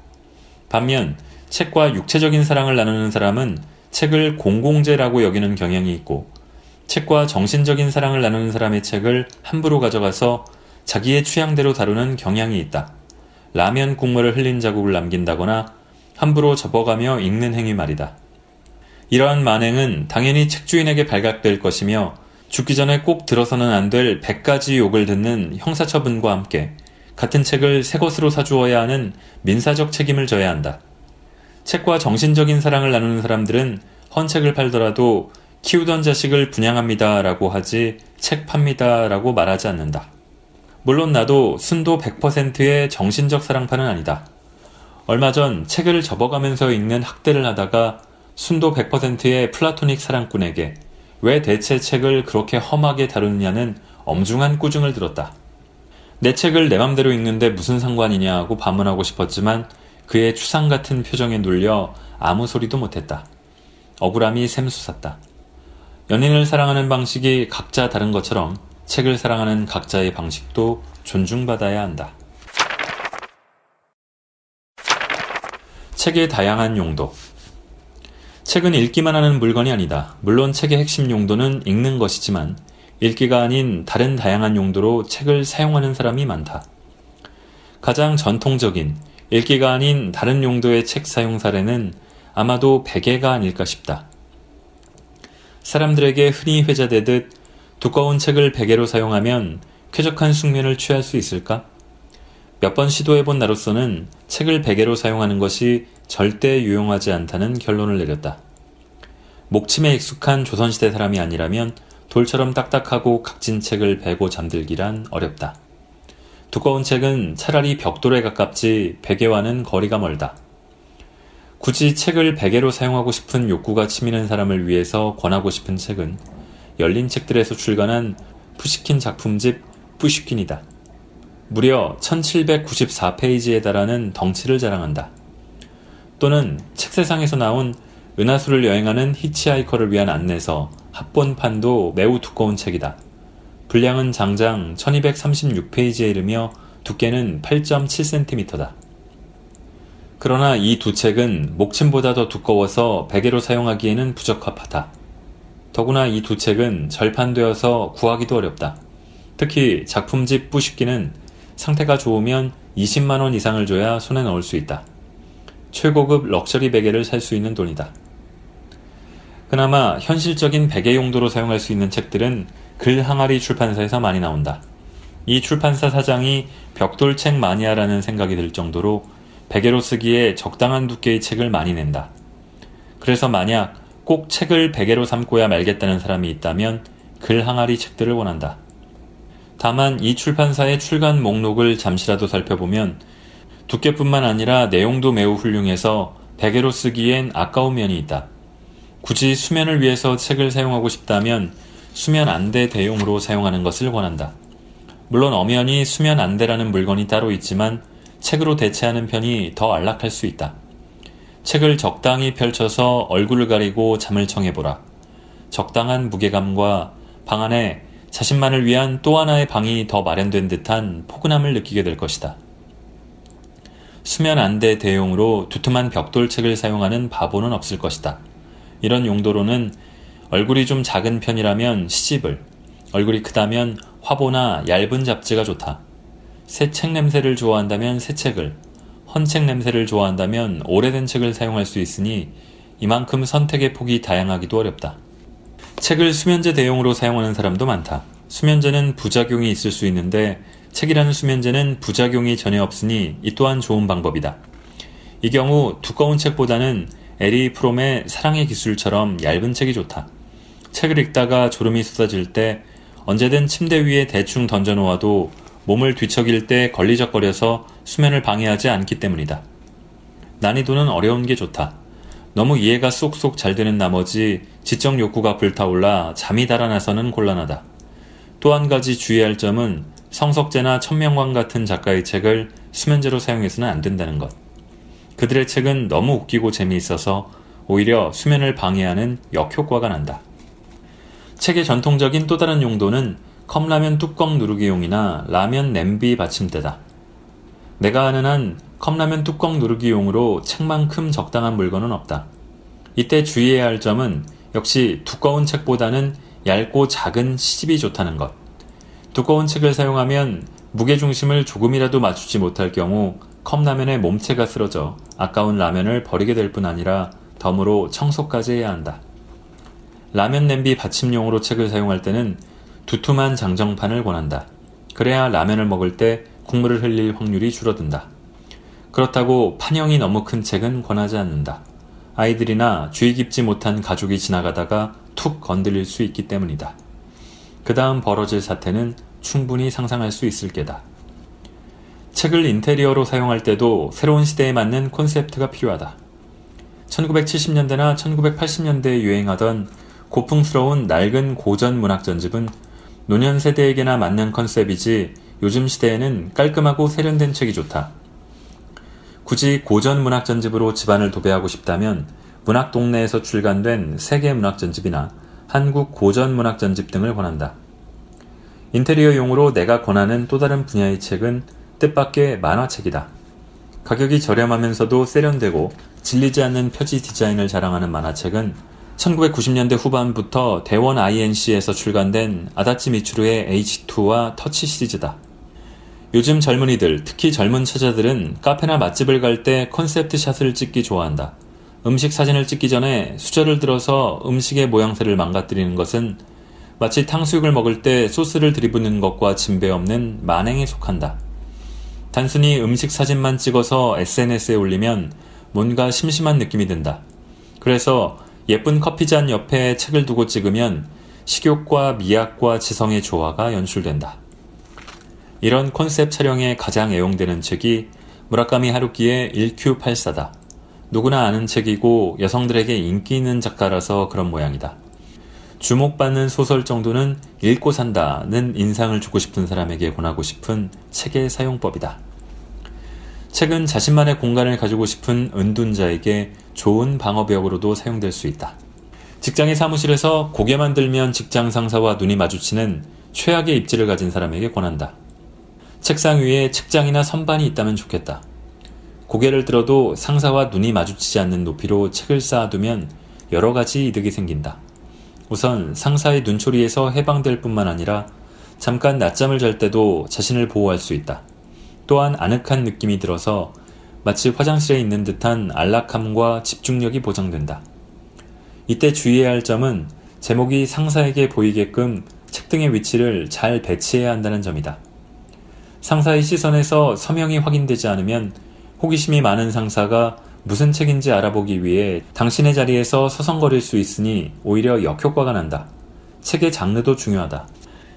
반면 책과 육체적인 사랑을 나누는 사람은 책을 공공재라고 여기는 경향이 있고 책과 정신적인 사랑을 나누는 사람의 책을 함부로 가져가서 자기의 취향대로 다루는 경향이 있다. 라면 국물을 흘린 자국을 남긴다거나 함부로 접어가며 읽는 행위 말이다. 이러한 만행은 당연히 책주인에게 발각될 것이며 죽기 전에 꼭 들어서는 안 될 100가지 욕을 듣는 형사처분과 함께 같은 책을 새 것으로 사주어야 하는 민사적 책임을 져야 한다. 책과 정신적인 사랑을 나누는 사람들은 헌 책을 팔더라도 키우던 자식을 분양합니다 라고 하지 책 팝니다 라고 말하지 않는다. 물론 나도 순도 100%의 정신적 사랑파는 아니다. 얼마 전 책을 접어가면서 읽는 학대를 하다가 순도 100%의 플라토닉 사랑꾼에게 왜 대체 책을 그렇게 험하게 다루느냐는 엄중한 꾸중을 들었다. 내 책을 내 맘대로 읽는데 무슨 상관이냐 하고 반문하고 싶었지만 그의 추상 같은 표정에 눌려 아무 소리도 못했다. 억울함이 샘솟았다. 연인을 사랑하는 방식이 각자 다른 것처럼 책을 사랑하는 각자의 방식도 존중받아야 한다. 책의 다양한 용도. 책은 읽기만 하는 물건이 아니다. 물론 책의 핵심 용도는 읽는 것이지만 읽기가 아닌 다른 다양한 용도로 책을 사용하는 사람이 많다. 가장 전통적인 읽기가 아닌 다른 용도의 책 사용 사례는 아마도 베개가 아닐까 싶다. 사람들에게 흔히 회자되듯 두꺼운 책을 베개로 사용하면 쾌적한 숙면을 취할 수 있을까? 몇 번 시도해본 나로서는 책을 베개로 사용하는 것이 절대 유용하지 않다는 결론을 내렸다. 목침에 익숙한 조선시대 사람이 아니라면 돌처럼 딱딱하고 각진 책을 베고 잠들기란 어렵다. 두꺼운 책은 차라리 벽돌에 가깝지 베개와는 거리가 멀다. 굳이 책을 베개로 사용하고 싶은 욕구가 치미는 사람을 위해서 권하고 싶은 책은 열린 책들에서 출간한 푸시킨 작품집 푸시킨이다. 무려 1794페이지에 달하는 덩치를 자랑한다. 또는 책세상에서 나온 은하수를 여행하는 히치하이커를 위한 안내서 합본판도 매우 두꺼운 책이다. 분량은 장장 1236페이지에 이르며 두께는 8.7cm다. 그러나 이 두 책은 목침보다 더 두꺼워서 베개로 사용하기에는 부적합하다. 더구나 이 두 책은 절판되어서 구하기도 어렵다. 특히 작품집 뿌식기는 상태가 좋으면 20만원 이상을 줘야 손에 넣을 수 있다. 최고급 럭셔리 베개를 살 수 있는 돈이다. 그나마 현실적인 베개 용도로 사용할 수 있는 책들은 글 항아리 출판사에서 많이 나온다. 이 출판사 사장이 벽돌 책 마니아라는 생각이 들 정도로 베개로 쓰기에 적당한 두께의 책을 많이 낸다. 그래서 만약 꼭 책을 베개로 삼고야 말겠다는 사람이 있다면 글 항아리 책들을 원한다. 다만 이 출판사의 출간 목록을 잠시라도 살펴보면 두께뿐만 아니라 내용도 매우 훌륭해서 베개로 쓰기엔 아까운 면이 있다. 굳이 수면을 위해서 책을 사용하고 싶다면 수면 안대 대용으로 사용하는 것을 권한다. 물론 엄연히 수면 안대라는 물건이 따로 있지만 책으로 대체하는 편이 더 안락할 수 있다. 책을 적당히 펼쳐서 얼굴을 가리고 잠을 청해보라. 적당한 무게감과 방 안에 자신만을 위한 또 하나의 방이 더 마련된 듯한 포근함을 느끼게 될 것이다. 수면 안대 대용으로 두툼한 벽돌책을 사용하는 바보는 없을 것이다. 이런 용도로는 얼굴이 좀 작은 편이라면 시집을, 얼굴이 크다면 화보나 얇은 잡지가 좋다. 새 책 냄새를 좋아한다면 새 책을, 헌책 냄새를 좋아한다면 오래된 책을 사용할 수 있으니 이만큼 선택의 폭이 다양하기도 어렵다. 책을 수면제 대용으로 사용하는 사람도 많다. 수면제는 부작용이 있을 수 있는데 책이라는 수면제는 부작용이 전혀 없으니 이 또한 좋은 방법이다. 이 경우 두꺼운 책보다는 에리 프롬의 사랑의 기술처럼 얇은 책이 좋다. 책을 읽다가 졸음이 쏟아질 때 언제든 침대 위에 대충 던져놓아도 몸을 뒤척일 때 걸리적거려서 수면을 방해하지 않기 때문이다. 난이도는 어려운 게 좋다. 너무 이해가 쏙쏙 잘 되는 나머지 지적 욕구가 불타올라 잠이 달아나서는 곤란하다. 또 한 가지 주의할 점은 성석재나 천명광 같은 작가의 책을 수면제로 사용해서는 안 된다는 것. 그들의 책은 너무 웃기고 재미있어서 오히려 수면을 방해하는 역효과가 난다. 책의 전통적인 또 다른 용도는 컵라면 뚜껑 누르기용이나 라면 냄비 받침대다. 내가 아는 한 컵라면 뚜껑 누르기용으로 책만큼 적당한 물건은 없다. 이때 주의해야 할 점은 역시 두꺼운 책보다는 얇고 작은 시집이 좋다는 것. 두꺼운 책을 사용하면 무게중심을 조금이라도 맞추지 못할 경우 컵라면에 몸체가 쓰러져 아까운 라면을 버리게 될 뿐 아니라 덤으로 청소까지 해야 한다. 라면 냄비 받침용으로 책을 사용할 때는 두툼한 장정판을 권한다. 그래야 라면을 먹을 때 국물을 흘릴 확률이 줄어든다. 그렇다고 판형이 너무 큰 책은 권하지 않는다. 아이들이나 주의 깊지 못한 가족이 지나가다가 툭 건드릴 수 있기 때문이다. 그 다음 벌어질 사태는 충분히 상상할 수 있을 게다. 책을 인테리어로 사용할 때도 새로운 시대에 맞는 콘셉트가 필요하다. 1970년대나 1980년대에 유행하던 고풍스러운 낡은 고전 문학 전집은 노년 세대에게나 맞는 컨셉이지 요즘 시대에는 깔끔하고 세련된 책이 좋다. 굳이 고전 문학 전집으로 집안을 도배하고 싶다면 문학 동네에서 출간된 세계 문학 전집이나 한국 고전 문학 전집 등을 권한다. 인테리어용으로 내가 권하는 또 다른 분야의 책은 뜻밖의 만화책이다. 가격이 저렴하면서도 세련되고 질리지 않는 표지 디자인을 자랑하는 만화책은 1990년대 후반부터 대원 INC에서 출간된 아다치 미츠루의 H2와 터치 시리즈다. 요즘 젊은이들, 특히 젊은 처자들은 카페나 맛집을 갈 때 concept shot을 찍기 좋아한다. 음식 사진을 찍기 전에 수저를 들어서 음식의 모양새를 망가뜨리는 것은 마치 탕수육을 먹을 때 소스를 들이붓는 것과 진배 없는 만행에 속한다. 단순히 음식 사진만 찍어서 SNS에 올리면 뭔가 심심한 느낌이 든다. 그래서 예쁜 커피잔 옆에 책을 두고 찍으면 식욕과 미학과 지성의 조화가 연출된다. 이런 컨셉 촬영에 가장 애용되는 책이 무라카미 하루키의 1Q84다. 누구나 아는 책이고 여성들에게 인기 있는 작가라서 그런 모양이다. 주목받는 소설 정도는 읽고 산다는 인상을 주고 싶은 사람에게 권하고 싶은 책의 사용법이다. 책은 자신만의 공간을 가지고 싶은 은둔자에게 좋은 방어벽으로도 사용될 수 있다. 직장의 사무실에서 고개만 들면 직장 상사와 눈이 마주치는 최악의 입지를 가진 사람에게 권한다. 책상 위에 책장이나 선반이 있다면 좋겠다. 고개를 들어도 상사와 눈이 마주치지 않는 높이로 책을 쌓아두면 여러 가지 이득이 생긴다. 우선 상사의 눈초리에서 해방될 뿐만 아니라 잠깐 낮잠을 잘 때도 자신을 보호할 수 있다. 또한 아늑한 느낌이 들어서 마치 화장실에 있는 듯한 안락함과 집중력이 보장된다. 이때 주의해야 할 점은 제목이 상사에게 보이게끔 책등의 위치를 잘 배치해야 한다는 점이다. 상사의 시선에서 서명이 확인되지 않으면 호기심이 많은 상사가 무슨 책인지 알아보기 위해 당신의 자리에서 서성거릴 수 있으니 오히려 역효과가 난다. 책의 장르도 중요하다.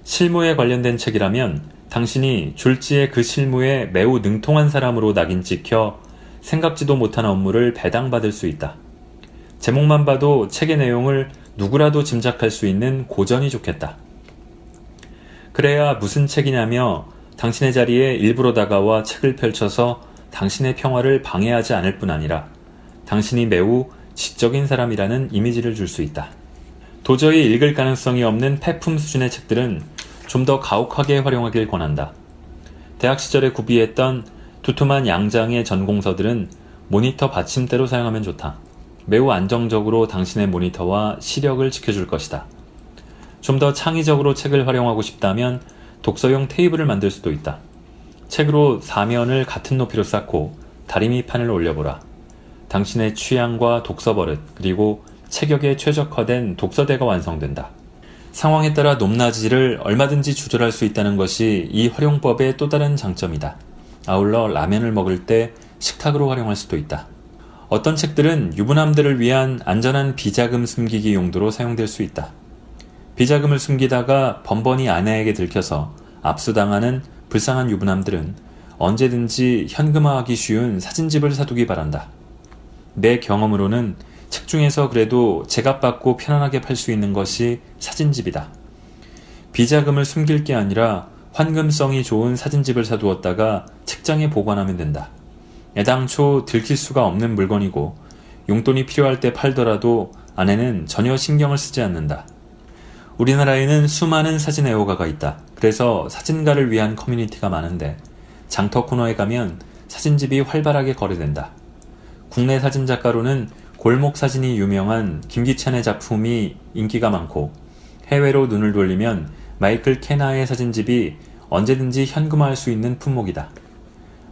실무에 관련된 책이라면 당신이 졸지에 그 실무에 매우 능통한 사람으로 낙인 찍혀 생각지도 못한 업무를 배당받을 수 있다. 제목만 봐도 책의 내용을 누구라도 짐작할 수 있는 고전이 좋겠다. 그래야 무슨 책이냐며 당신의 자리에 일부러 다가와 책을 펼쳐서 당신의 평화를 방해하지 않을 뿐 아니라 당신이 매우 지적인 사람이라는 이미지를 줄 수 있다. 도저히 읽을 가능성이 없는 폐품 수준의 책들은 좀 더 가혹하게 활용하길 권한다. 대학 시절에 구비했던 두툼한 양장의 전공서들은 모니터 받침대로 사용하면 좋다. 매우 안정적으로 당신의 모니터와 시력을 지켜줄 것이다. 좀 더 창의적으로 책을 활용하고 싶다면 독서용 테이블을 만들 수도 있다. 책으로 사면을 같은 높이로 쌓고 다리미판을 올려보라. 당신의 취향과 독서 버릇, 그리고 체격에 최적화된 독서대가 완성된다. 상황에 따라 높낮이를 얼마든지 조절할 수 있다는 것이 이 활용법의 또 다른 장점이다. 아울러 라면을 먹을 때 식탁으로 활용할 수도 있다. 어떤 책들은 유부남들을 위한 안전한 비자금 숨기기 용도로 사용될 수 있다. 비자금을 숨기다가 번번이 아내에게 들켜서 압수당하는 불쌍한 유부남들은 언제든지 현금화하기 쉬운 사진집을 사두기 바란다. 내 경험으로는 책 중에서 그래도 제값 받고 편안하게 팔 수 있는 것이 사진집이다. 비자금을 숨길 게 아니라 환금성이 좋은 사진집을 사두었다가 책장에 보관하면 된다. 애당초 들킬 수가 없는 물건이고 용돈이 필요할 때 팔더라도 아내는 전혀 신경을 쓰지 않는다. 우리나라에는 수많은 사진 애호가가 있다. 그래서 사진가를 위한 커뮤니티가 많은데 장터 코너에 가면 사진집이 활발하게 거래된다. 국내 사진작가로는 골목 사진이 유명한 김기찬의 작품이 인기가 많고 해외로 눈을 돌리면 마이클 케나의 사진집이 언제든지 현금화할 수 있는 품목이다.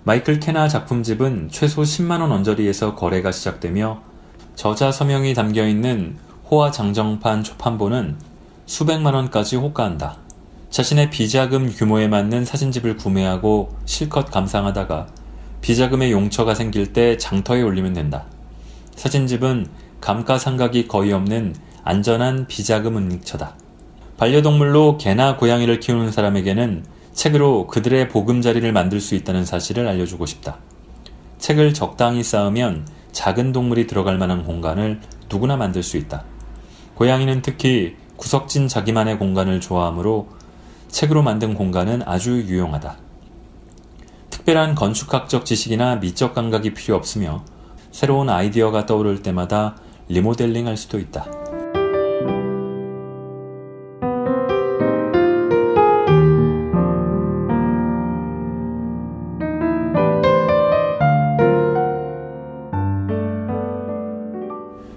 마이클 케나 작품집은 최소 10만원 언저리에서 거래가 시작되며 저자 서명이 담겨 있는 호화 장정판 초판본은 수백만 원까지 호가한다. 자신의 비자금 규모에 맞는 사진집을 구매하고 실컷 감상하다가 비자금의 용처가 생길 때 장터에 올리면 된다. 사진집은 감가상각이 거의 없는 안전한 비자금 은닉처다. 반려동물로 개나 고양이를 키우는 사람에게는 책으로 그들의 보금자리를 만들 수 있다는 사실을 알려주고 싶다. 책을 적당히 쌓으면 작은 동물이 들어갈 만한 공간을 누구나 만들 수 있다. 고양이는 특히 구석진 자기만의 공간을 좋아하므로 책으로 만든 공간은 아주 유용하다. 특별한 건축학적 지식이나 미적 감각이 필요 없으며 새로운 아이디어가 떠오를 때마다 리모델링 할 수도 있다.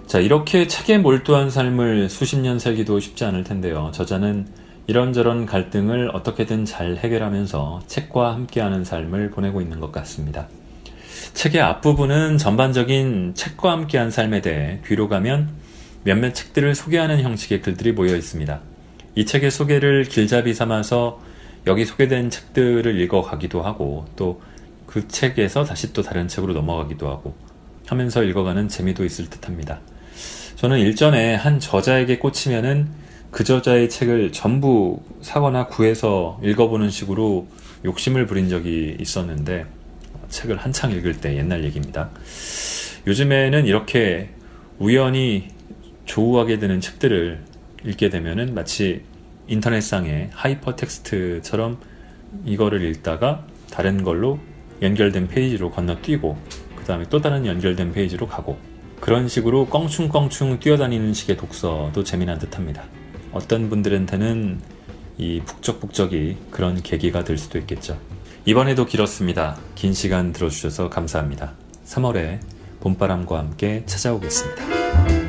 자, 이렇게 책에 몰두한 삶을 수십 년 살기도 쉽지 않을 텐데요. 저자는 이런저런 갈등을 어떻게든 잘 해결하면서 책과 함께하는 삶을 보내고 있는 것 같습니다. 책의 앞부분은 전반적인 책과 함께한 삶에 대해 뒤로 가면 몇몇 책들을 소개하는 형식의 글들이 모여 있습니다. 이 책의 소개를 길잡이 삼아서 여기 소개된 책들을 읽어가기도 하고 또 그 책에서 다시 또 다른 책으로 넘어가기도 하고 하면서 읽어가는 재미도 있을 듯 합니다. 저는 일전에 한 저자에게 꽂히면은 그 저자의 책을 전부 사거나 구해서 읽어보는 식으로 욕심을 부린 적이 있었는데 책을 한창 읽을 때 옛날 얘기입니다. 요즘에는 이렇게 우연히 조우하게 되는 책들을 읽게 되면은 마치 인터넷상의 하이퍼 텍스트처럼 이거를 읽다가 다른 걸로 연결된 페이지로 건너뛰고 그 다음에 또 다른 연결된 페이지로 가고 그런 식으로 껑충껑충 뛰어다니는 식의 독서도 재미난 듯합니다. 어떤 분들한테는 이 북적북적이 그런 계기가 될 수도 있겠죠. 이번에도 길었습니다. 긴 시간 들어주셔서 감사합니다. 3월에 봄바람과 함께 찾아오겠습니다.